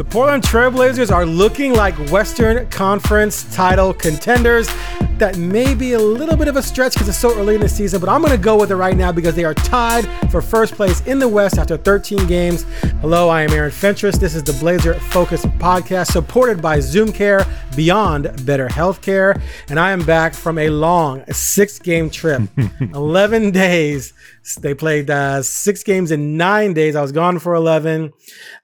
The Portland Trailblazers are looking like Western Conference title contenders. That may be a little bit of a stretch because it's so early in the season, but I'm going to go with it right now because they are tied for first place in the West after 13 games. Hello, I am Aaron Fentress. This is the Blazer Focus podcast supported by Zoom Care Beyond Better Healthcare. And I am back from a long six game trip, 11 days. They played uh, six games in nine days. I was gone for 11.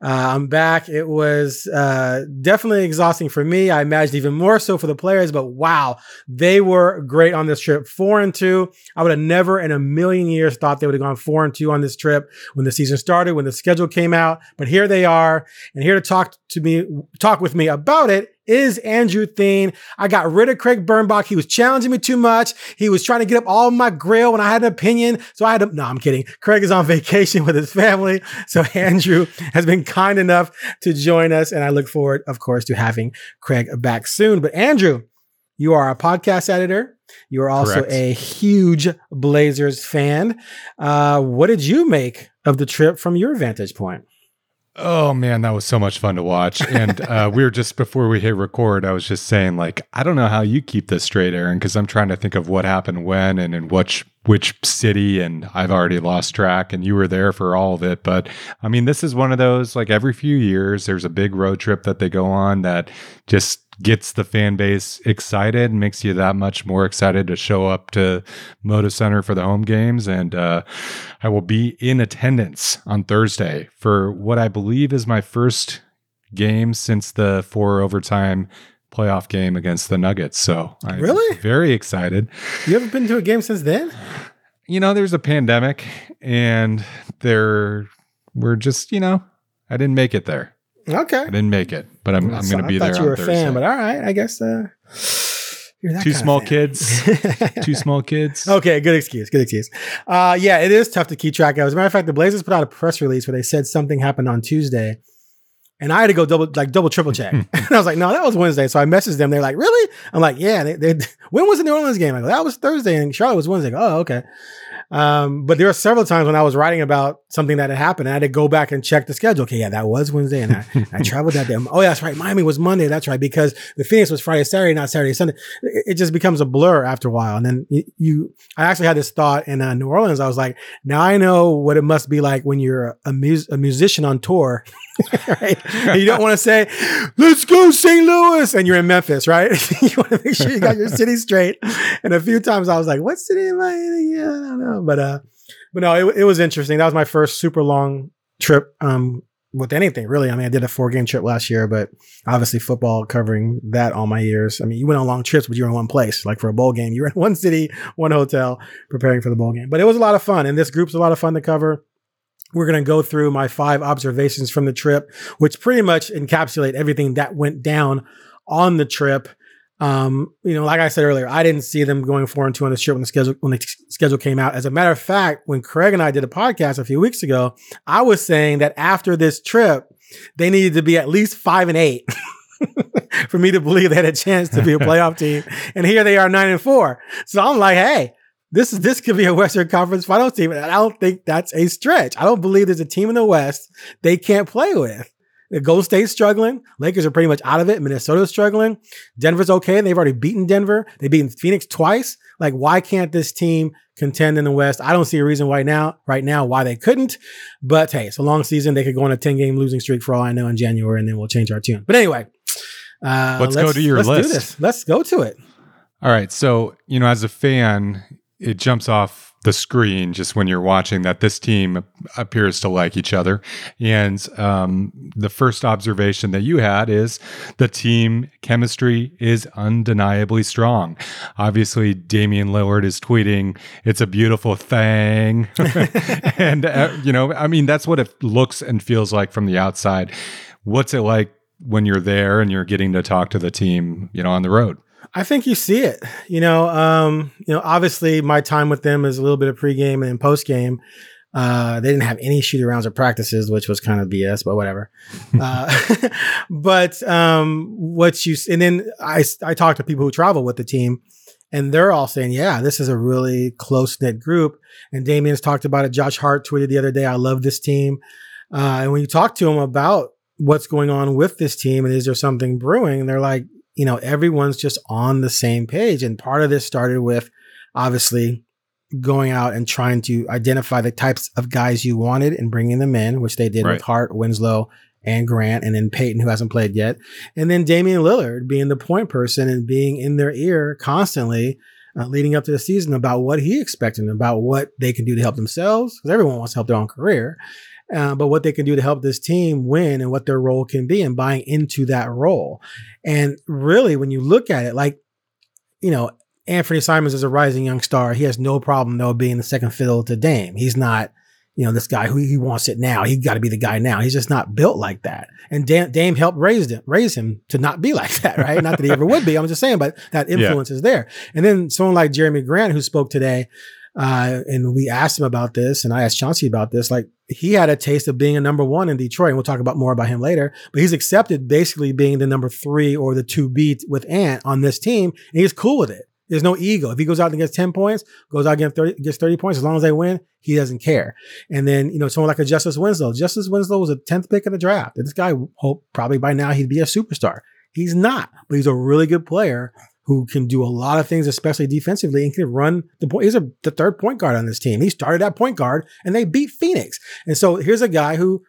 Uh, I'm back. It was uh, definitely exhausting for me. I imagine even more so for the players, but wow, they were great on this trip. Four and two. I would have never in a million years thought they would have gone four and two on this trip when the season started, when the schedule came out. But here they are, and here to talk to me, talk with me about it is Andrew Theen. I got rid of Craig Bernbach. He was challenging me too much. He was trying to get up all my grill when I had an opinion. So I had to, no, I'm kidding. Craig is on vacation with his family. So Andrew has been kind enough to join us. And I look forward, of course, to having Craig back soon. But Andrew, you are a podcast editor. You are also Correct. a huge Blazers fan. Uh, what did you make of the trip from your vantage point? Oh man, that was so much fun to watch. And uh, we were just before we hit record, I was just saying, like, I don't know how you keep this straight, Aaron, because I'm trying to think of what happened when and in which which city, and I've already lost track. And you were there for all of it, but I mean, this is one of those like every few years, there's a big road trip that they go on that just gets the fan base excited and makes you that much more excited to show up to Moda Center for the home games. And uh, I will be in attendance on Thursday for what I believe is my first game since the four overtime playoff game against the Nuggets. So I'm Really? very excited. You haven't been to a game since then? You know, there's a pandemic and there we're just, you know, I didn't make it there. Okay. I didn't make it, but I'm, I'm going to be I there. thought you were a Thursday. fan, but all right, I guess uh, you're that Two small kids. Two small kids. Okay, good excuse. Good excuse. Uh, yeah, it is tough to keep track of. As a matter of fact, the Blazers put out a press release where they said something happened on Tuesday, and I had to go double, like double, triple check. and I was like, no, that was Wednesday. So I messaged them. They're like, really? I'm like, yeah. They, they, when was the New Orleans game? I go, that was Thursday, and Charlotte was Wednesday. Go, oh, okay. Um, but there were several times when I was writing about something that had happened. and I had to go back and check the schedule. Okay, yeah, that was Wednesday, and I, I traveled that day. Oh, yeah, that's right. Miami was Monday. That's right, because the Phoenix was Friday, Saturday, not Saturday, Sunday. It, it just becomes a blur after a while. And then you, you I actually had this thought in uh, New Orleans. I was like, now I know what it must be like when you're a, mus- a musician on tour. right? And you don't want to say, let's go St. Louis. And you're in Memphis, right? you want to make sure you got your city straight. And a few times I was like, what city am I in? Yeah, I don't know. But, uh, but no, it, it was interesting. That was my first super long trip, um, with anything really. I mean, I did a four game trip last year, but obviously football covering that all my years. I mean, you went on long trips, but you were in one place. Like for a bowl game, you were in one city, one hotel, preparing for the bowl game. But it was a lot of fun, and this group's a lot of fun to cover. We're going to go through my five observations from the trip, which pretty much encapsulate everything that went down on the trip. Um, you know, like I said earlier, I didn't see them going four and two on the trip when the schedule when the schedule came out. As a matter of fact, when Craig and I did a podcast a few weeks ago, I was saying that after this trip, they needed to be at least five and eight for me to believe they had a chance to be a playoff team. And here they are, nine and four. So I'm like, hey, this is this could be a Western Conference Finals team, and I don't think that's a stretch. I don't believe there's a team in the West they can't play with. Golden State's struggling. Lakers are pretty much out of it. Minnesota's struggling. Denver's okay. They've already beaten Denver. They've beaten Phoenix twice. Like, why can't this team contend in the West? I don't see a reason why now, right now, why they couldn't. But hey, it's a long season. They could go on a 10 game losing streak for all I know in January, and then we'll change our tune. But anyway, uh, Let's go to your let's list. Do this. Let's go to it. All right. So, you know, as a fan, it jumps off the screen just when you're watching that this team appears to like each other. And um, the first observation that you had is the team chemistry is undeniably strong. Obviously, Damian Lillard is tweeting, it's a beautiful thing. and, uh, you know, I mean, that's what it looks and feels like from the outside. What's it like when you're there and you're getting to talk to the team, you know, on the road? I think you see it. You know, um, you know, obviously my time with them is a little bit of pregame and then postgame. Uh, they didn't have any shoot arounds or practices, which was kind of BS, but whatever. uh, but um, what you and then I I talked to people who travel with the team, and they're all saying, yeah, this is a really close knit group. And Damian's talked about it. Josh Hart tweeted the other day, I love this team. Uh, and when you talk to them about what's going on with this team and is there something brewing, and they're like, you know, everyone's just on the same page. And part of this started with obviously going out and trying to identify the types of guys you wanted and bringing them in, which they did Right. with Hart, Winslow, and Grant, and then Payton, who hasn't played yet. And then Damian Lillard being the point person and being in their ear constantly uh, leading up to the season about what he expected and about what they can do to help themselves, because everyone wants to help their own career. Uh, but what they can do to help this team win and what their role can be and buying into that role. And really, when you look at it, like, you know, Anfernee Simons is a rising young star. He has no problem though being the second fiddle to Dame. He's not, you know, this guy who he wants it now. He got to be the guy now. He's just not built like that. And Dame, Dame helped raise him, raise him to not be like that, right? not that he ever would be. I'm just saying, but that influence is there. And then someone like Jerami Grant who spoke today, uh, and we asked him about this, and I asked Chauncey about this. Like he had a taste of being a number one in Detroit, and we'll talk about more about him later. But he's accepted basically being the number three or the two beat with Ant on this team, and he's cool with it. There's no ego. If he goes out and gets 10 points, goes out and gets 30, gets 30 points, as long as they win, he doesn't care. And then, you know, someone like a Justice Winslow. Justice Winslow was a 10th pick in the draft. This guy hoped probably by now he'd be a superstar. He's not, but he's a really good player who can do a lot of things, especially defensively, and can run the point. He's a, the third point guard on this team. He started at point guard and they beat Phoenix. And so here's a guy who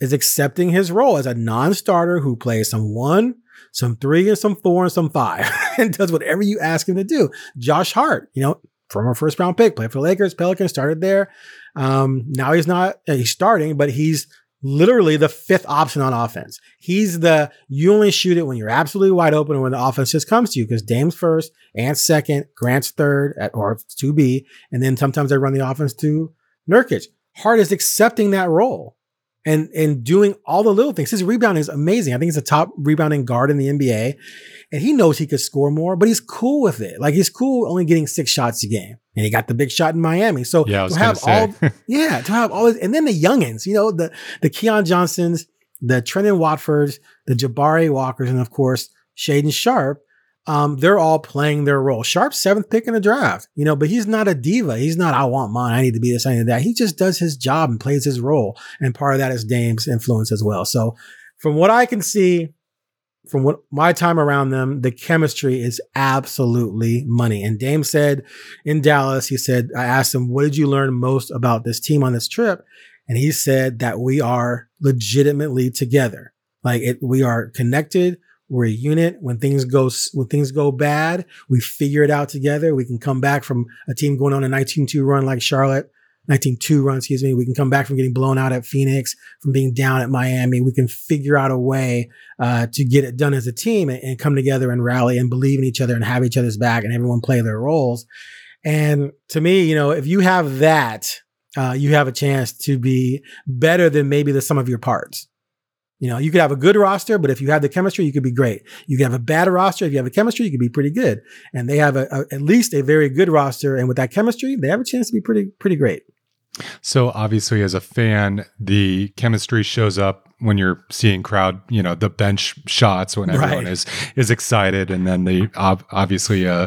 is accepting his role as a non-starter who plays some one, some three, and some four, and some five, and does whatever you ask him to do. Josh Hart, you know, former first round pick, played for the Lakers, Pelicans, started there. Um, now he's not, he's starting, but he's literally the fifth option on offense. He's the, you only shoot it when you're absolutely wide open and when the offense just comes to you because Dame's first, Ant's second, Grant's third, at, or 2B. And then sometimes they run the offense to Nurkic. Hart is accepting that role and and doing all the little things. His rebounding is amazing. I think he's a top rebounding guard in the NBA, and he knows he could score more, but he's cool with it. Like he's cool only getting six shots a game, and he got the big shot in Miami. So Yeah, to have all, yeah, to have all, this, and then the youngins, you know, the the Keon Johnsons, the Trendon Watfords, the Jabari Walkers, and of course Shaedon Sharpe. Um, they're all playing their role. Sharpe's seventh pick in the draft, you know, but he's not a diva. He's not, I want mine. I need to be this, I need that. He just does his job and plays his role. And part of that is Dame's influence as well. So from what I can see, from what my time around them, the chemistry is absolutely money. And Dame said in Dallas, he said, I asked him, what did you learn most about this team on this trip? And he said that we are legitimately together. Like it, we are connected. We're a unit. When things go, when things go bad, we figure it out together. We can come back from a team going on a 19-2 run like Charlotte, 19-2 run, excuse me. We can come back from getting blown out at Phoenix, from being down at Miami. We can figure out a way uh, to get it done as a team and, and come together and rally and believe in each other and have each other's back and everyone play their roles. And to me, you know, if you have that, uh, you have a chance to be better than maybe the sum of your parts. You know, you could have a good roster, but if you have the chemistry, you could be great. You could have a bad roster. If you have a chemistry, you could be pretty good. And they have a, a, at least a very good roster. And with that chemistry, they have a chance to be pretty, pretty great. So obviously, as a fan, the chemistry shows up when you're seeing crowd, you know, the bench shots when everyone Right. is is excited, and then the ob- obviously, uh,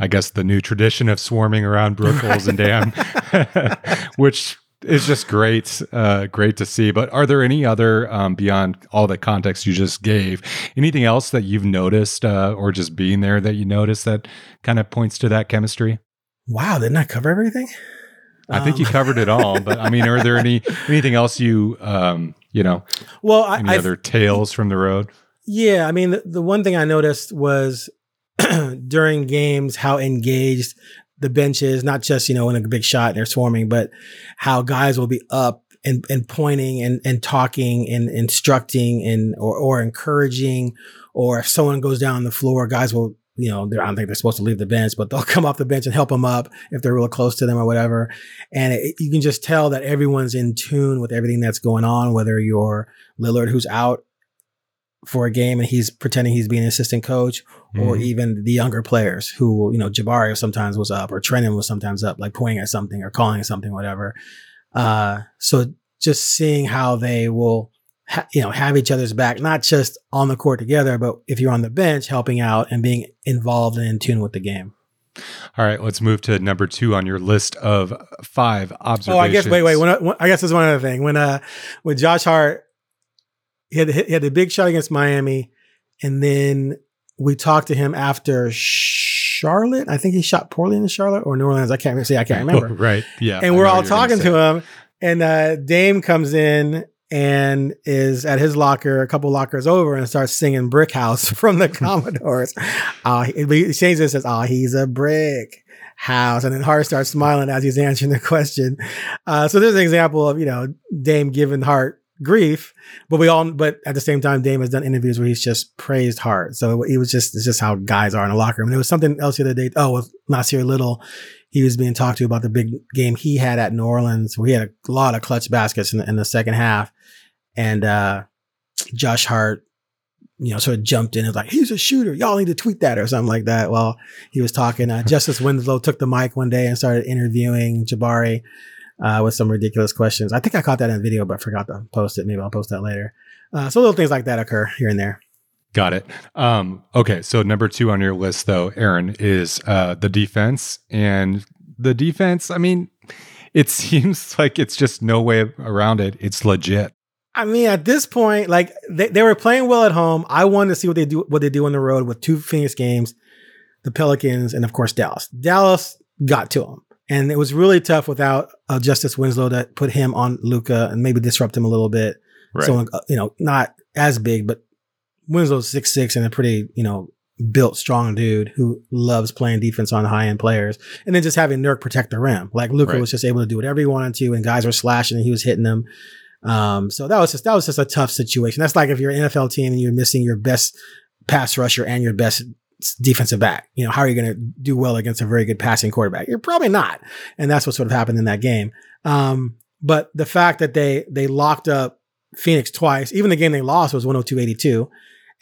I guess the new tradition of swarming around Brookles and Dam, which it's just great, uh, great to see. But are there any other um, beyond all the context you just gave? Anything else that you've noticed, uh, or just being there that you noticed that kind of points to that chemistry? Wow, didn't I cover everything? I think you Um, covered it all, but I mean, are there any anything else you um, you know, Well, I, any I other tales from the road? Yeah, I mean, the, the one thing I noticed was during games how engaged the bench is, not just, you know, in a big shot they're swarming, but how guys will be up and, and pointing and, and talking and instructing and or, or encouraging, or if someone goes down the floor, guys will, you know, I don't think they're supposed to leave the bench, but they'll come off the bench and help them up if they're real close to them or whatever. And it, you can just tell that everyone's in tune with everything that's going on, whether you're Lillard, who's out for a game and he's pretending he's being an assistant coach, or Mhm. even the younger players who, you know, Jabari sometimes was up or Trendon was sometimes up, like pointing at something or calling something, whatever. Uh, so just seeing how they will, ha- you know, have each other's back, not just on the court together, but if you're on the bench, helping out and being involved and in tune with the game. All right, let's move to number two on your list of five observations. Oh, I guess wait, wait. When, I- when, I guess there's one other thing. When uh, when Josh Hart, he had he had the big shot against Miami, and then we talked to him after Charlotte. I think he shot poorly in Charlotte or New Orleans. I can't see. I can't remember. right? Yeah, and we're all what you're gonna talking to him, and uh, Dame comes in and is at his locker, a couple lockers over, and starts singing "Brick House" from the Commodores. uh, he, he changes it says, "Oh, he's a brick." House and then Hart starts smiling as he's answering the question. Uh, so there's an example of you know Dame giving Hart grief, but we all but at the same time Dame has done interviews where he's just praised Hart. So it was just it's just how guys are in the locker room. And there was something else the other day. Oh, with Nassir Little, he was being talked to about the big game he had at New Orleans, where he had a lot of clutch baskets in the, in the second half, and uh, Josh Hart, you know, sort of jumped in and was like, "He's a shooter. Y'all need to tweet that or something like that." Well, he was talking. Uh, Justice Winslow took the mic one day and started interviewing Jabari uh, with some ridiculous questions. I think I caught that in video, but forgot to post it. Maybe I'll post that later. Uh, so little things like that occur here and there. Got it. Um, okay, so number two on your list, though, Aaron, is uh, the defense. And the defense, I mean, it seems like it's just no way around it. It's legit. I mean, at this point, like they, they were playing well at home. I wanted to see what they do what they do on the road with two Phoenix games, the Pelicans, and of course Dallas. Dallas got to them, and it was really tough without uh, Justice Winslow that put him on Luka and maybe disrupt him a little bit. Right. So uh, you know, not as big, but Winslow's six six and a pretty you know built strong dude who loves playing defense on high end players, and then just having Nurk protect the rim. Like Luka Right. was just able to do whatever he wanted to, and guys were slashing and he was hitting them. Um, so that was just that was just a tough situation. That's like if you're an NFL team and you're missing your best pass rusher and your best defensive back. You know, how are you going to do well against a very good passing quarterback? You're probably not. And that's what sort of happened in that game. Um, but the fact that they they locked up Phoenix twice, even the game they lost was 102-82.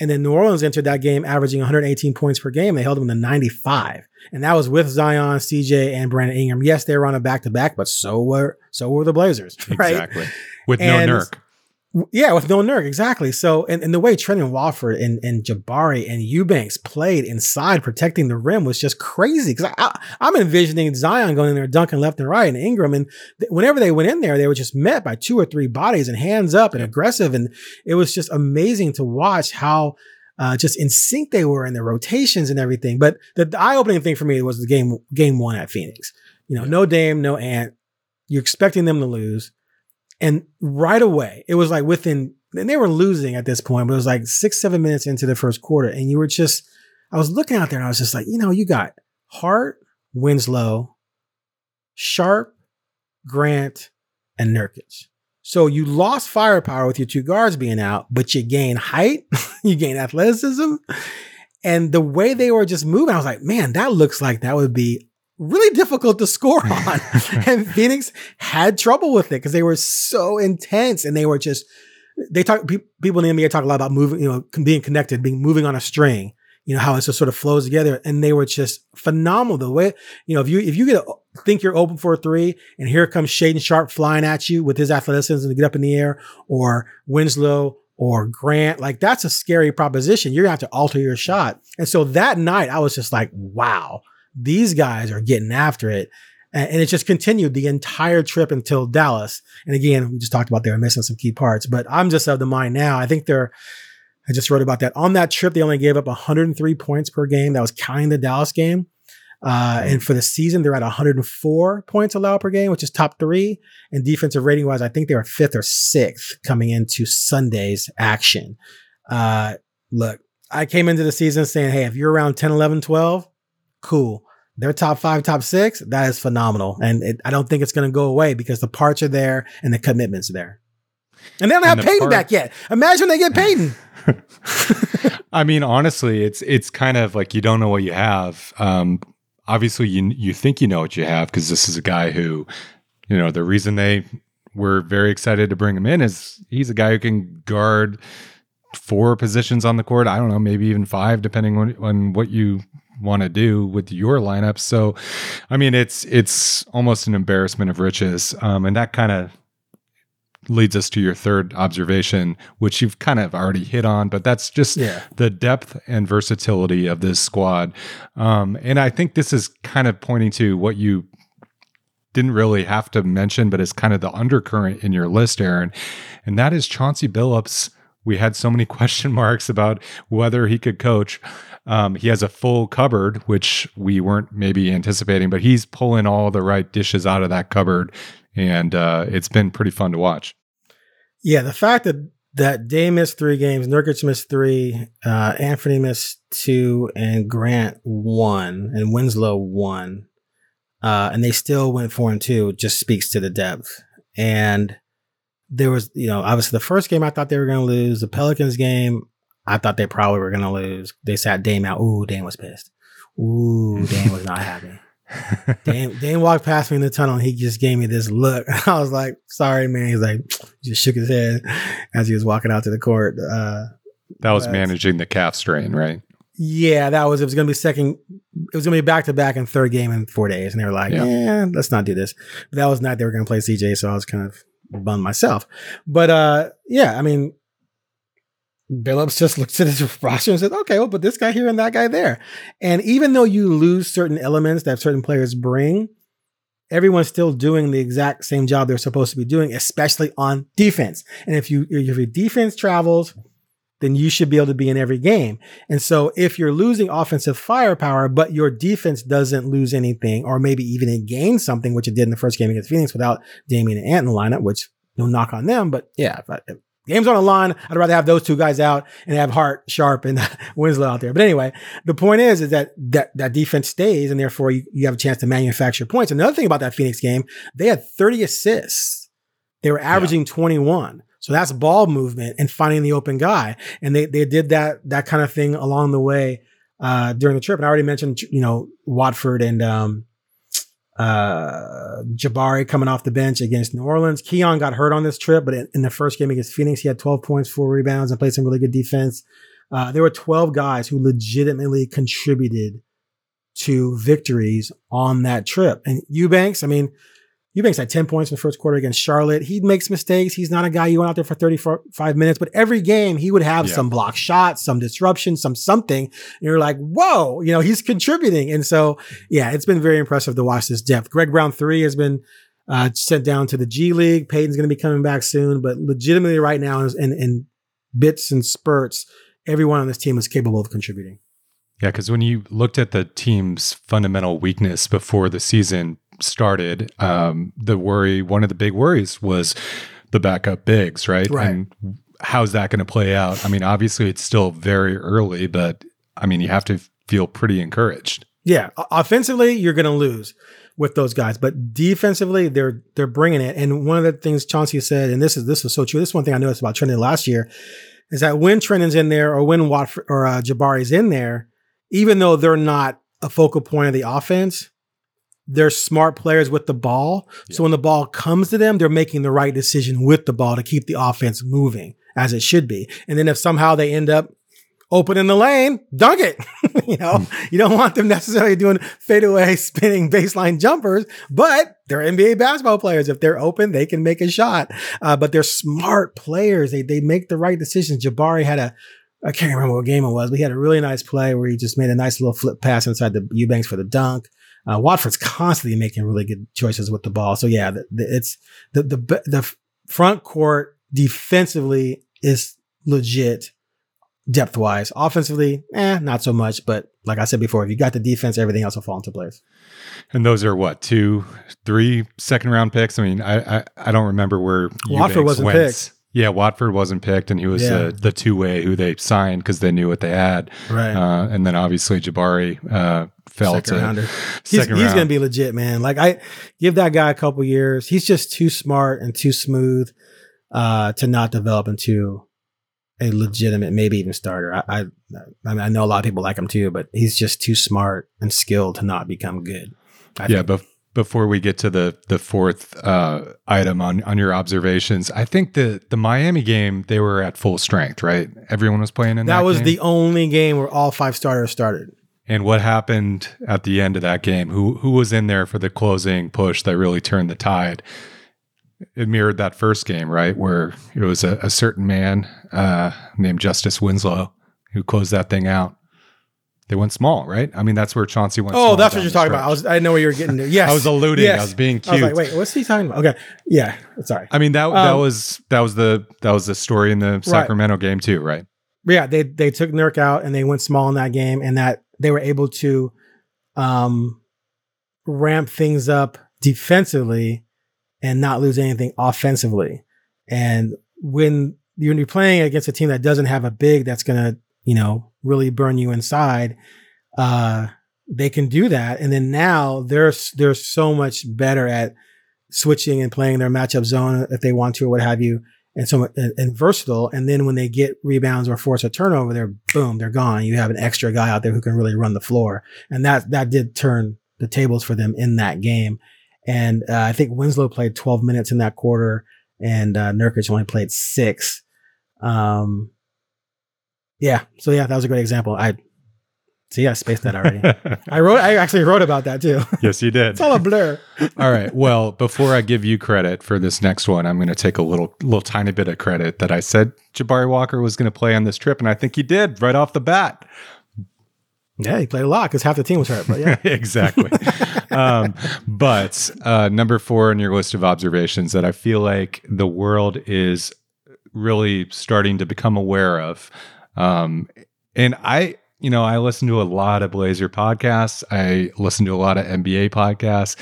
And then New Orleans entered that game averaging 118 points per game. They held them to 95. And that was with Zion, CJ, and Brandon Ingram. Yes, they were on a back to back, but so were so were the Blazers. Right. Exactly. With And- no Nurk. Yeah, with no Nurk, exactly. So, and, and the way Trendon Watford and, and Jabari and Eubanks played inside protecting the rim was just crazy. Because I, I, I'm envisioning Zion going in there dunking left and right, and Ingram, and th- whenever they went in there, they were just met by two or three bodies and hands up and aggressive, and it was just amazing to watch how. Uh, just in sync they were in their rotations and everything. But the, the eye-opening thing for me was the game game one at Phoenix. You know, no Dame, no Ant. You're expecting them to lose. And right away, it was like within, and they were losing at this point, but it was like six, seven minutes into the first quarter. And you were just, I was looking out there and I was just like, you know, you got Hart, Winslow, Sharpe, Grant, and Nurkic. So you lost firepower with your two guards being out, but you gain height, you gain athleticism. And the way they were just moving, I was like, man, that looks like that would be really difficult to score on. and Phoenix had trouble with it because they were so intense and they were just they talk pe- people in the NBA talk a lot about moving, you know, being connected, being moving on a string. You know how it just sort of flows together, and they were just phenomenal. The way you know if you if you get a, think you're open for a three, and here comes Shaedon Sharpe flying at you with his athleticism to get up in the air, or Winslow or Grant, like that's a scary proposition. You're gonna have to alter your shot. And so that night, I was just like, wow, these guys are getting after it. And, and it just continued the entire trip until Dallas. And again, we just talked about they were missing some key parts, but I'm just of the mind now. I think they're, I just wrote about that. On that trip, they only gave up 103 points per game. That was counting the Dallas game. Uh, and for the season, they're at 104 points allowed per game, which is top three. And defensive rating wise, I think they were fifth or sixth coming into Sunday's action. Uh, look, I came into the season saying, hey, if you're around 10, 11, 12, cool. They're top five, top six. That is phenomenal. And it, I don't think it's going to go away because the parts are there and the commitment's there. And they don't have the Payton part- back yet. Imagine they get Payton. I mean, honestly, it's it's kind of like you don't know what you have. Um, obviously, you you think you know what you have because this is a guy who, you know, the reason they were very excited to bring him in is he's a guy who can guard four positions on the court. I don't know, maybe even five, depending on, on what you want to do with your lineup. So, I mean, it's it's almost an embarrassment of riches, um, and that kind of leads us to your third observation, which you've kind of already hit on, but that's just Yeah. the depth and versatility of this squad. Um, and I think this is kind of pointing to what you didn't really have to mention, but it's kind of the undercurrent in your list, Aaron. And that is Chauncey Billups. We had so many question marks about whether he could coach. Um, he has a full cupboard, which we weren't maybe anticipating, but he's pulling all the right dishes out of that cupboard. And uh, it's been pretty fun to watch. Yeah, the fact that that Day missed three games, Nurkic missed three, uh, Anthony missed two, and Grant one, and Winslow one, uh, and they still went four and two. Just speaks to the depth. And there was, you know, obviously the first game I thought they were going to lose. The Pelicans game, I thought they probably were going to lose. They sat Dame out. Ooh, Dame was pissed. Ooh, Dame was not happy. Dame, Dame walked past me in the tunnel and he just gave me this look. I was like, sorry, man. He's like, just shook his head as he was walking out to the court. Uh, That was That's- managing the calf strain, right? yeah, that was, it was going to be second, it was going to be back to back and third game in four days. And they were like, Yeah. yeah, let's not do this. But that was not, they were going to play CJ. So I was kind of bummed myself. But uh, yeah, I mean, Billups just looks at his roster and says, okay, we'll put this guy here and that guy there. And even though you lose certain elements that certain players bring, everyone's still doing the exact same job they're supposed to be doing, especially on defense. And if you if your defense travels, then you should be able to be in every game. And so if you're losing offensive firepower, but your defense doesn't lose anything, or maybe even it gains something, which it did in the first game against Phoenix without Damian and Ant in the lineup, which no knock on them, but yeah, if game's on the line, I'd rather have those two guys out and have Hart, Sharpe, and Winslow out there. But anyway, the point is, is that that, that defense stays, and therefore you, you have a chance to manufacture points. Another thing about that Phoenix game, they had 30 assists. They were averaging 21. So that's ball movement and finding the open guy. And they they did that that kind of thing along the way uh, during the trip. And I already mentioned, you know, Watford and um, uh, Jabari coming off the bench against New Orleans. Keon got hurt on this trip, but in, in the first game against Phoenix, he had 12 points, four rebounds, and played some really good defense. Uh, there were 12 guys who legitimately contributed to victories on that trip. And Eubanks, I mean, Eubanks had 10 points in the first quarter against Charlotte. He makes mistakes. He's not a guy you went out there for 35 minutes, but every game he would have Yeah. some block shots, some disruption, some something. And you're like, whoa, you know, he's contributing. And so, yeah, it's been very impressive to watch this depth. Greg Brown 3 has been uh, sent down to the G League. Payton's going to be coming back soon, but legitimately right now, in, in bits and spurts, everyone on this team is capable of contributing. Yeah, because when you looked at the team's fundamental weakness before the season started, um, the worry, one of the big worries was the backup bigs, right? Right. And how's that going to play out? I mean, obviously it's still very early, but I mean, you have to feel pretty encouraged. Yeah, offensively you're going to lose with those guys, but defensively they're they're bringing it. And one of the things Chauncey said, and this is this is so true. This is one thing I noticed about Trendon last year, is that when Trendon's in there or when Watford or uh, Jabari's in there, even though they're not a focal point of the offense, they're smart players with the ball. So when the ball comes to them, they're making the right decision with the ball to keep the offense moving as it should be. And then if somehow they end up open in the lane, dunk it. you know, you don't want them necessarily doing fadeaway spinning baseline jumpers, but they're NBA basketball players. If they're open, they can make a shot. Uh, but they're smart players. They they make the right decisions. Jabari had a I can't remember what game it was, but he had a really nice play where he just made a nice little flip pass inside the Eubanks for the dunk. Uh, Watford's constantly making really good choices with the ball. So yeah, the, the, it's the the the front court defensively is legit depth wise. Offensively, eh, not so much. But like I said before, if you got the defense, everything else will fall into place. And those are what two, three second round picks. I mean, I I, I don't remember where Watford wasn't went. picked. Yeah, Watford wasn't picked, and he was Yeah. uh, the two way who they signed because they knew what they had. Right. Uh, and then obviously Jabari uh, fell second to rounder. He's, second he's round. going to be legit, man. Like I give that guy a couple years. He's just too smart and too smooth uh, to not develop into a legitimate, maybe even starter. I, I, I mean, I know a lot of people like him too, but he's just too smart and skilled to not become good. I yeah, think. but before we get to the the fourth uh, item on on your observations, I think the the Miami game they were at full strength, right? Everyone was playing in that. that was game? the only game where all five starters started. And what happened at the end of that game? Who who was in there for the closing push that really turned the tide? It mirrored that first game, right, where it was a, a certain man uh, named Justice Winslow who closed that thing out. They went small, right? I mean, that's where Chauncey went. Oh, that's what you're talking about. I was, I know where you were getting to. Yes, I was alluding. Yes. I was being cute. I was like, wait, what's he talking about? Okay, yeah, sorry. I mean that that Um, was that was the that was the story in the Sacramento game too, right? yeah, they they took Nurk out and they went small in that game, and that they were able to um, ramp things up defensively and not lose anything offensively. And when you're you're playing against a team that doesn't have a big that's gonna you know really burn you inside, uh, they can do that. And then now they're they're so much better at switching and playing their matchup zone if they want to or what have you and so and, and versatile. And then when they get rebounds or force a turnover, they're boom, they're gone. You have an extra guy out there who can really run the floor, and that that did turn the tables for them in that game. And uh, I think Winslow played 12 minutes in that quarter, and uh, Nurkic only played six. Um, yeah, so yeah, that was a great example. I see, I spaced that already. I wrote, I actually wrote about that too. yes, you did. it's all a blur. All right. Well, before I give you credit for this next one, I'm going to take a little, little tiny bit of credit that I said Jabari Walker was going to play on this trip, and I think he did right off the bat. Yeah, he played a lot because half the team was hurt. But yeah, exactly. um, but uh, number four on your list of observations that I feel like the world is really starting to become aware of. Um, and I, you know, I listen to a lot of Blazer podcasts. I listen to a lot of NBA podcasts.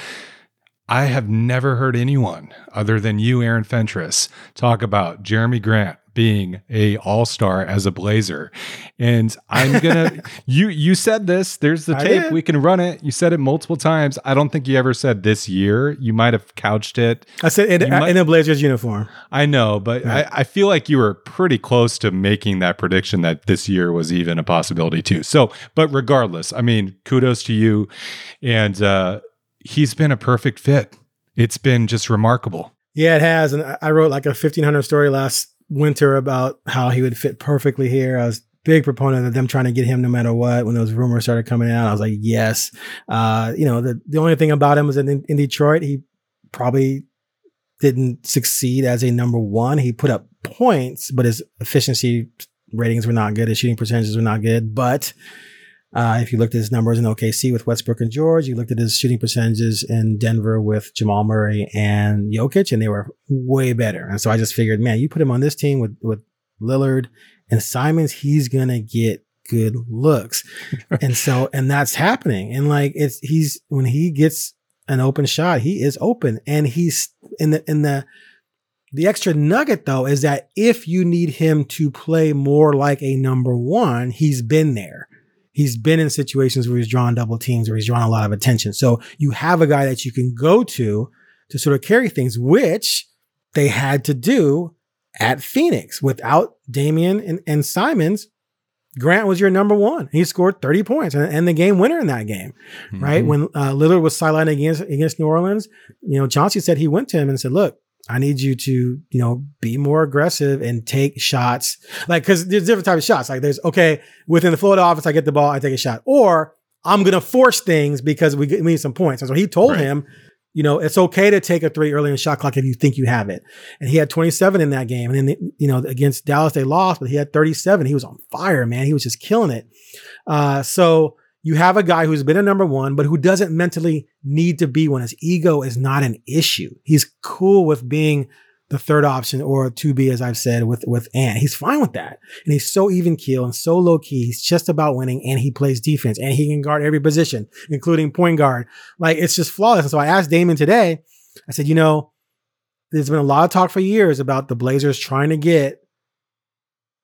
I have never heard anyone other than you, Aaron Fentress, talk about Jerami Grant being a all-star as a Blazer. And I'm gonna you you said this. There's the I tape. did. We can run it. You said it multiple times. I don't think you ever said this year. You might have couched it. I said in, might- in a Blazers uniform. I know, but Right. I, I feel like you were pretty close to making that prediction that this year was even a possibility too. So, but regardless, I mean, kudos to you. And uh, he's been a perfect fit. It's been just remarkable. Yeah, it has. And I- I wrote like a 1500 story last winter about how he would fit perfectly here. I was big proponent of them trying to get him no matter what. When those rumors started coming out, I was like, yes. Uh, you know, the, the only thing about him was in, in Detroit, he probably didn't succeed as a number one. He put up points, but his efficiency ratings were not good. His shooting percentages were not good. But uh, if you looked at his numbers in OKC with Westbrook and George, you looked at his shooting percentages in Denver with Jamal Murray and Jokic, and they were way better. And so I just figured, man, you put him on this team with with Lillard and Simons, he's gonna get good looks. and so, and that's happening. And like it's he's when he gets an open shot, he is open, and he's in the in the the extra nugget though is that if you need him to play more like a number one, he's been there. He's been in situations where he's drawn double teams, where he's drawn a lot of attention. So you have a guy that you can go to to sort of carry things, which they had to do at Phoenix without Damian and, and Simons. Grant was your number one. He scored 30 points and, and the game winner in that game, right? Mhm. When uh, Lillard was sidelined against, against New Orleans, you know, Chauncey said he went to him and said, look, I need you to, you know, be more aggressive and take shots. Like, cause there's different types of shots. Like there's, okay, within the flow of the offense, I get the ball, I take a shot. Or I'm going to force things because we, we need some points. And so he told Right. him, you know, it's okay to take a three early in the shot clock if you think you have it. And he had 27 in that game. And then, you know, against Dallas, they lost, but he had 37. He was on fire, man. He was just killing it. Uh, so you have a guy who's been a number one, but who doesn't mentally need to be one. His ego is not an issue. He's cool with being the third option or to be, as I've said, with, with Ant. He's fine with that. And he's so even keel and so low key. He's just about winning and he plays defense and he can guard every position, including point guard. Like it's just flawless. And so I asked Damon today, I said, you know, there's been a lot of talk for years about the Blazers trying to get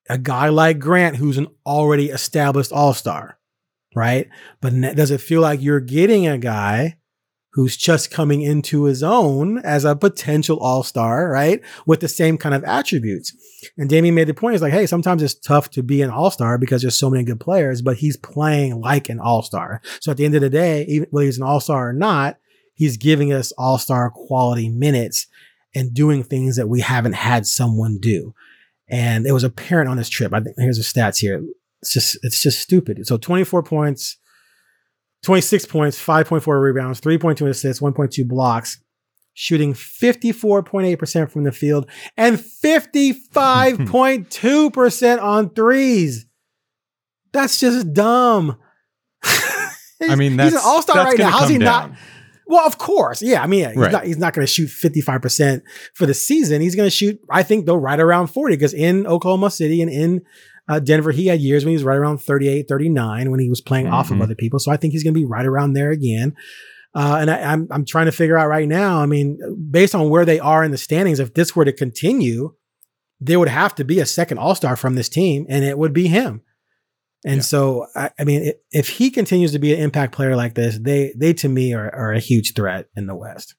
a guy like Grant, who's an already established all star, right? But does it feel like you're getting a guy who's just coming into his own as a potential all star, right? With the same kind of attributes. And Damian made the point is like, hey, sometimes it's tough to be an all star because there's so many good players, but he's playing like an all star. So at the end of the day, even whether he's an all star or not, he's giving us all star quality minutes and doing things that we haven't had someone do. And it was apparent on this trip. I think here's the stats here. It's just it's just stupid. So 24 points, 26 points, 5.4 rebounds, 3.2 assists, 1.2 blocks, shooting 54.8% from the field and 55.2% on threes. That's just dumb. I mean, that's he's an all-star right now. How's he come not? Well, of course. Yeah. I mean, he's Right. not, he's not going to shoot 55% for the season. He's going to shoot, I think, though, right around 40 because in Oklahoma City and in uh, Denver, he had years when he was right around 38, 39 when he was playing off of Mhm. other people. So I think he's going to be right around there again. Uh, and I, I'm, I'm trying to figure out right now, I mean, based on where they are in the standings, if this were to continue, there would have to be a second All Star from this team, and it would be him. And Yeah. so, I, I mean, i- if he continues to be an impact player like this, they they to me are, are a huge threat in the West.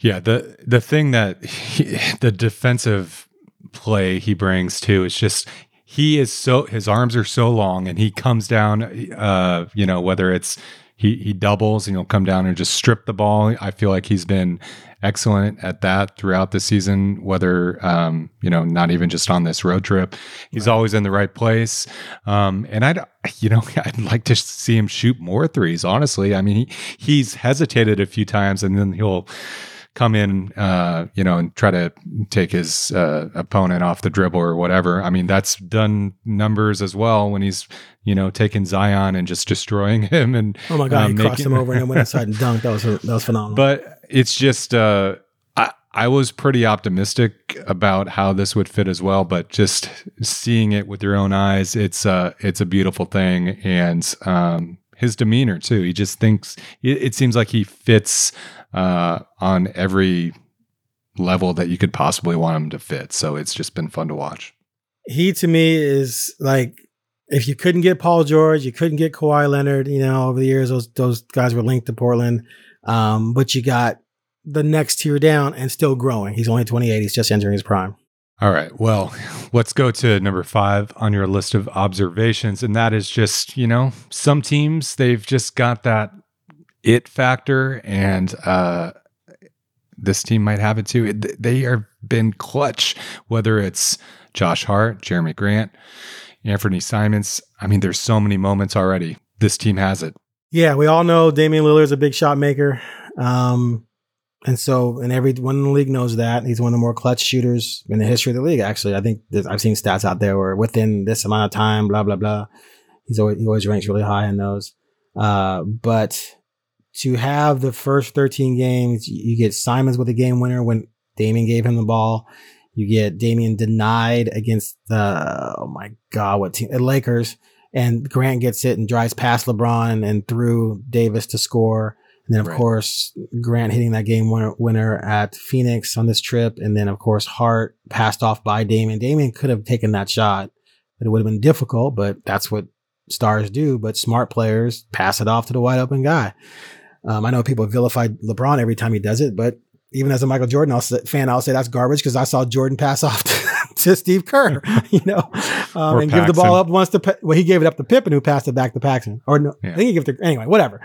Yeah, the the thing that he, the defensive play he brings too is just he is so his arms are so long and he comes down uh you know whether it's he he doubles and he'll come down and just strip the ball. I feel like he's been excellent at that throughout the season whether um you know not even just on this road trip. He's always in the right place. Um and I you know I'd like to see him shoot more threes honestly. I mean he he's hesitated a few times and then he'll come in, uh, you know, and try to take his uh, opponent off the dribble or whatever. I mean, that's done numbers as well when he's, you know, taking Zion and just destroying him. And Oh my god, um, he crossed making- him over and then went inside and dunked. That was that was phenomenal. But it's just, uh, I, I was pretty optimistic about how this would fit as well, but just seeing it with your own eyes, it's uh, it's a beautiful thing, and um, his demeanor too. He just thinks it, it seems like he fits uh, on every level that you could possibly want him to fit. So it's just been fun to watch. he to me is like if you couldn't get Paul George, you couldn't get Kawhi Leonard. You know, over the years those those guys were linked to Portland, um, but you got the next tier down and still growing. He's only 28. He's just entering his prime. All right. Well, let's go to number five on your list of observations. And that is just, you know, some teams, they've just got that it factor. And uh, this team might have it too. They have been clutch, whether it's Josh Hart, Jerami Grant, Anfernee Simons. I mean, there's so many moments already. This team has it. Yeah, we all know Damian Lillard is a big shot maker. Um, and so, and everyone in the league knows that. He's one of the more clutch shooters in the history of the league, actually. I think I've seen stats out there where within this amount of time, blah, blah, blah. He's always, he always ranks really high in those. Uh, but to have the first 13 games, you get Simons with a game winner when Damian gave him the ball. You get Damian denied against the, oh my God, what team? The Lakers and Grant gets it and drives past LeBron and through Davis to score. And then, of Right. course, Grant hitting that game winner, winner at Phoenix on this trip. And then, of course, Hart passed off by Damian. Damian could have taken that shot, but it would have been difficult, but that's what stars do. But smart players pass it off to the wide open guy. Um, I know people vilify LeBron every time he does it, but even as a Michael Jordan I'll say, fan, I'll say that's garbage because I saw Jordan pass off to, Steve Kerr, you know, um, and give the ball up once to, well, he gave it up to Pippen who passed it back to Paxson. Or no, Yeah. I think he gave it to, anyway, whatever.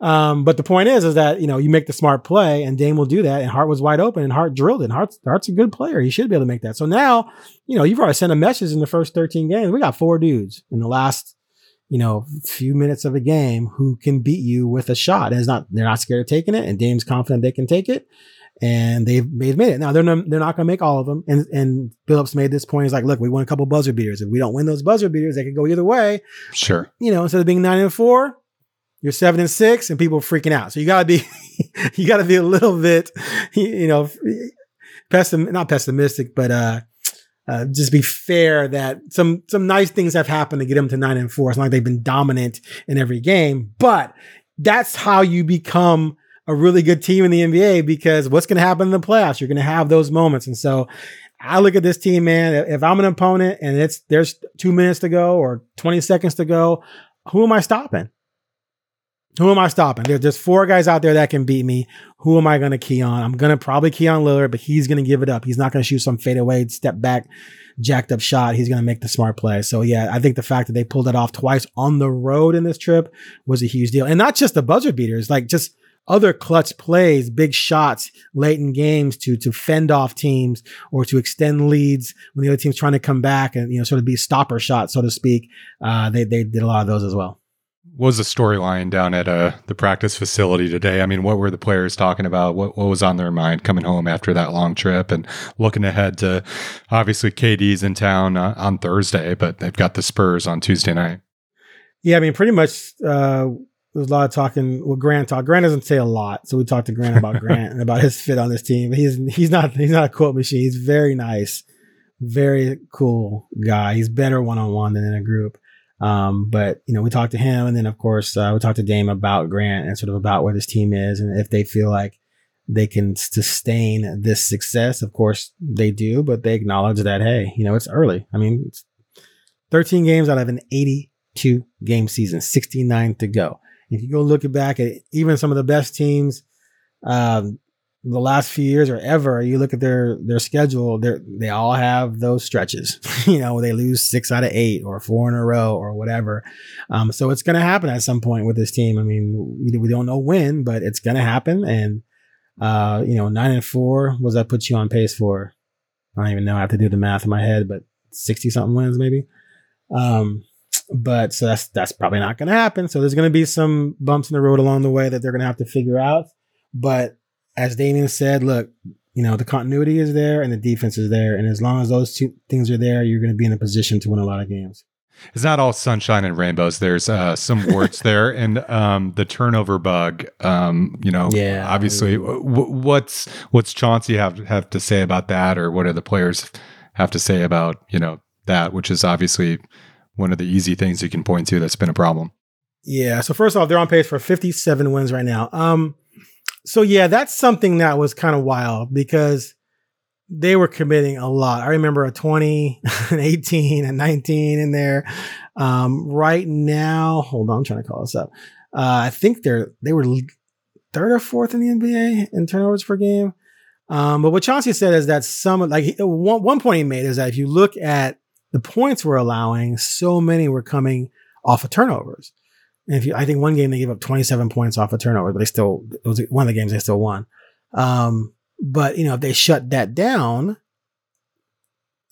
Um, but the point is, is that, you know, you make the smart play and Dame will do that and Hart was wide open and Hart drilled it. And Hart's, Hart's a good player. He should be able to make that. So now, you know, you've already sent a message in the first 13 games. We got four dudes in the last, you know, few minutes of a game who can beat you with a shot. And it's not, they're not scared of taking it. And Dame's confident they can take it. And they've they've made it. Now they're not, they're not going to make all of them. And and Billups made this point. He's like, look, we won a couple buzzer beaters. If we don't win those buzzer beaters, they could go either way. Sure. You know, instead of being nine and four, you're seven and six, and people are freaking out. So you gotta be, you gotta be a little bit, you know, pessim not pessimistic, but uh, uh, just be fair that some some nice things have happened to get them to nine and four. It's not like they've been dominant in every game, but that's how you become a really good team in the NBA because what's going to happen in the playoffs? You're going to have those moments. And so I look at this team, man. If I'm an opponent and it's there's two minutes to go or 20 seconds to go, who am I stopping? Who am I stopping? There, there's four guys out there that can beat me. Who am I going to key on? I'm going to probably key on Lillard, but he's going to give it up. He's not going to shoot some fadeaway, step back, jacked up shot. He's going to make the smart play. So yeah, I think the fact that they pulled it off twice on the road in this trip was a huge deal. And not just the buzzer beaters, like just other clutch plays, big shots late in games to to fend off teams or to extend leads when the other team's trying to come back and you know sort of be stopper shots, so to speak. Uh, they they did a lot of those as well. What was the storyline down at uh, the practice facility today? I mean, what were the players talking about? What what was on their mind coming home after that long trip and looking ahead to obviously KD's in town uh, on Thursday, but they've got the Spurs on Tuesday night. Yeah, I mean, pretty much. Uh, there's a lot of talking. Well, Grant talk. Grant doesn't say a lot, so we talked to Grant about Grant and about his fit on this team. He's he's not he's not a quote machine. He's very nice, very cool guy. He's better one on one than in a group. Um, but you know, we talked to him, and then of course uh, we talked to Dame about Grant and sort of about where this team is, and if they feel like they can sustain this success. Of course, they do, but they acknowledge that hey, you know, it's early. I mean, 13 games out of an 82 game season, 69 to go. If you go look back at even some of the best teams, um, the last few years or ever, you look at their their schedule, they they all have those stretches. you know, they lose six out of eight or four in a row or whatever. Um, so it's going to happen at some point with this team. I mean, we, we don't know when, but it's going to happen. And uh, you know, nine and four was that put you on pace for? I don't even know. I have to do the math in my head, but sixty something wins maybe. Um, but so that's that's probably not going to happen. So there's going to be some bumps in the road along the way that they're going to have to figure out. But as Damian said, look, you know the continuity is there and the defense is there, and as long as those two things are there, you're going to be in a position to win a lot of games. It's not all sunshine and rainbows. There's uh, some warts there, and um, the turnover bug. Um, you know, yeah. Obviously, w- what's what's Chauncey have have to say about that, or what do the players have to say about you know that, which is obviously one of the easy things you can point to that's been a problem. Yeah. So first off, they're on pace for 57 wins right now. Um, so yeah, that's something that was kind of wild because they were committing a lot. I remember a 20, an 18, and 19 in there. Um, right now, hold on, I'm trying to call this up. Uh, I think they're they were third or fourth in the NBA in turnovers per game. Um, but what Chauncey said is that some like one, one point he made is that if you look at the points we're allowing, so many were coming off of turnovers. And if you, I think one game they gave up 27 points off of turnovers, but they still, it was one of the games they still won. Um, but you know, if they shut that down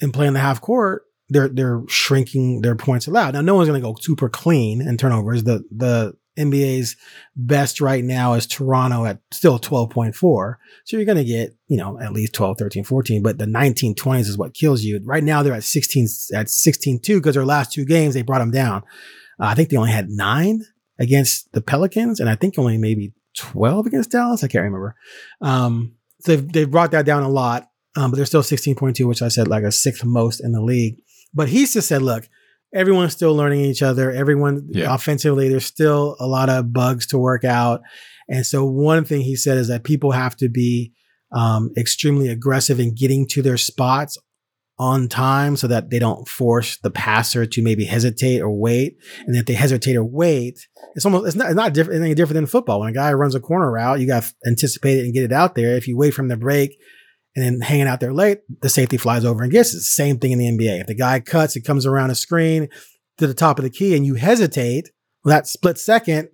and play in the half court, they're they're shrinking their points allowed. Now, no one's going to go super clean in turnovers. The the NBA's best right now is Toronto at still 12.4. So you're going to get, you know, at least 12, 13, 14, but the 1920s is what kills you. Right now they're at 16, at 16, 2 because their last two games, they brought them down. Uh, I think they only had nine against the Pelicans and I think only maybe 12 against Dallas. I can't remember. Um, so they've, they've brought that down a lot. Um, but they're still 16.2, which I said like a sixth most in the league. But he's just said, look, everyone's still learning each other. Everyone yeah. offensively, there's still a lot of bugs to work out. And so one thing he said is that people have to be um, extremely aggressive in getting to their spots on time so that they don't force the passer to maybe hesitate or wait. And if they hesitate or wait, it's almost it's not it's not different any different than football. When a guy runs a corner route, you got to anticipate it and get it out there. If you wait from the break and then hanging out there late, the safety flies over and gets it. Same thing in the NBA. If the guy cuts, it comes around a screen to the top of the key and you hesitate, well, that split second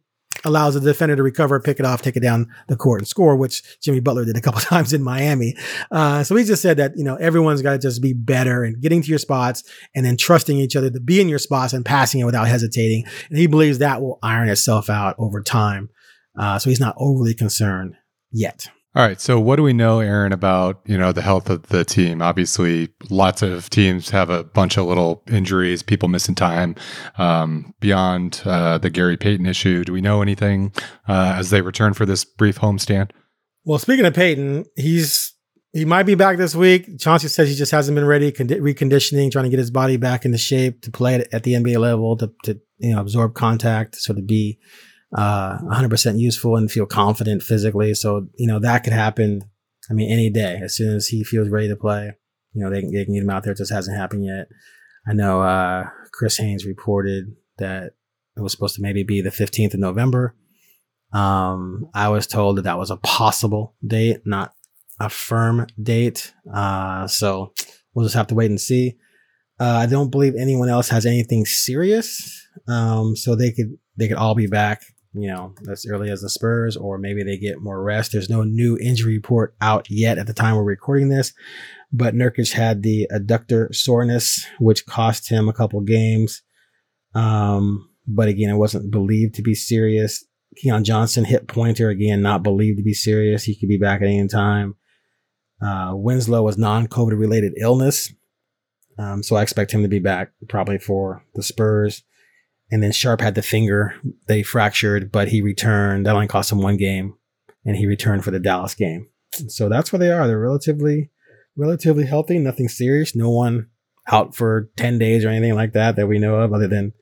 allows the defender to recover, pick it off, take it down the court and score, which Jimmy Butler did a couple times in Miami. Uh, so he just said that, you know, everyone's got to just be better and getting to your spots and then trusting each other to be in your spots and passing it without hesitating. And he believes that will iron itself out over time. Uh, so he's not overly concerned yet. All right. So, what do we know, Aaron, about you know the health of the team? Obviously, lots of teams have a bunch of little injuries, people missing time. Um, beyond uh, the Gary Payton issue, do we know anything uh, as they return for this brief homestand? Well, speaking of Payton, he's he might be back this week. Chauncey says he just hasn't been ready, condi- reconditioning, trying to get his body back into shape to play at, at the NBA level, to, to you know absorb contact, sort of be uh, 100% useful and feel confident physically. So, you know, that could happen. I mean, any day as soon as he feels ready to play, you know, they can, they can get him out there. It just hasn't happened yet. I know, uh, Chris Haynes reported that it was supposed to maybe be the 15th of November. Um, I was told that that was a possible date, not a firm date. Uh, so we'll just have to wait and see. Uh, I don't believe anyone else has anything serious. Um, so they could, they could all be back you know, as early as the Spurs, or maybe they get more rest. There's no new injury report out yet at the time we're recording this, but Nurkic had the adductor soreness, which cost him a couple games. Um, but again, it wasn't believed to be serious. Keon Johnson hip pointer again, not believed to be serious. He could be back at any time. Uh, Winslow was non-COVID related illness, um, so I expect him to be back probably for the Spurs. And then Sharpe had the finger they fractured, but he returned. That only cost him one game, and he returned for the Dallas game. So that's where they are. They're relatively, relatively healthy. Nothing serious. No one out for ten days or anything like that that we know of, other than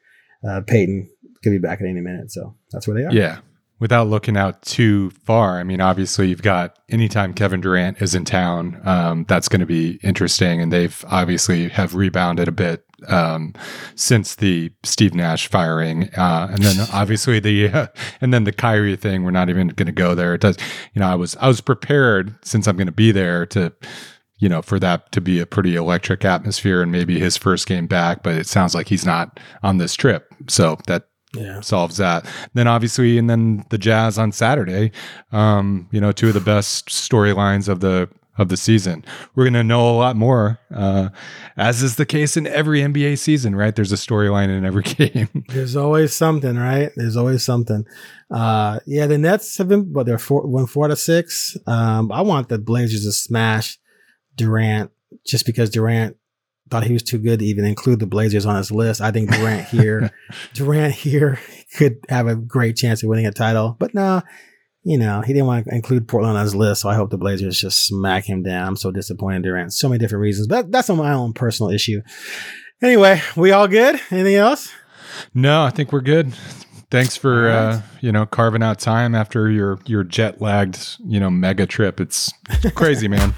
uh, Payton could be back at any minute. So that's where they are. Yeah. Without looking out too far, I mean, obviously, you've got anytime Kevin Durant is in town, um, that's going to be interesting. And they've obviously have rebounded a bit um, since the Steve Nash firing, uh, and then obviously the uh, and then the Kyrie thing. We're not even going to go there. It does, you know. I was I was prepared since I'm going to be there to, you know, for that to be a pretty electric atmosphere and maybe his first game back. But it sounds like he's not on this trip, so that Yeah. solves that. Then obviously, and then the Jazz on Saturday. Um, you know, two of the best storylines of the of the season. We're gonna know a lot more, uh, as is the case in every NBA season. Right? There's a storyline in every game. There's always something, right? There's always something. Uh, yeah, the Nets have been, but they're four, one four to six. Um, I want the Blazers to smash Durant just because Durant thought he was too good to even include the Blazers on his list. I think Durant here, Durant here could have a great chance of winning a title, but no, you know, he didn't want to include Portland on his list. So I hope the Blazers just smack him down. I'm so disappointed in Durant. So many different reasons, but that's on my own personal issue. Anyway, we all good? Anything else? no, I think we're good. Thanks for uh, you know carving out time after your your jet lagged you know mega trip. It's crazy, man.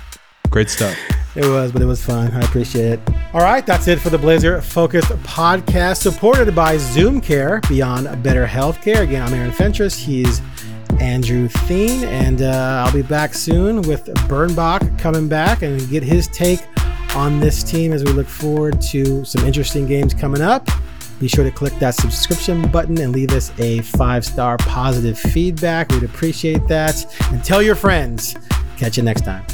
Great stuff. It was, but it was fun. I appreciate it. All right, that's it for the Blazer Focused podcast, supported by Zoom Care Beyond Better Healthcare. Again, I'm Aaron Fentress. He's Andrew Thien, and uh, I'll be back soon with Bernbach coming back and get his take on this team as we look forward to some interesting games coming up. Be sure to click that subscription button and leave us a five star positive feedback. We'd appreciate that. And tell your friends. Catch you next time.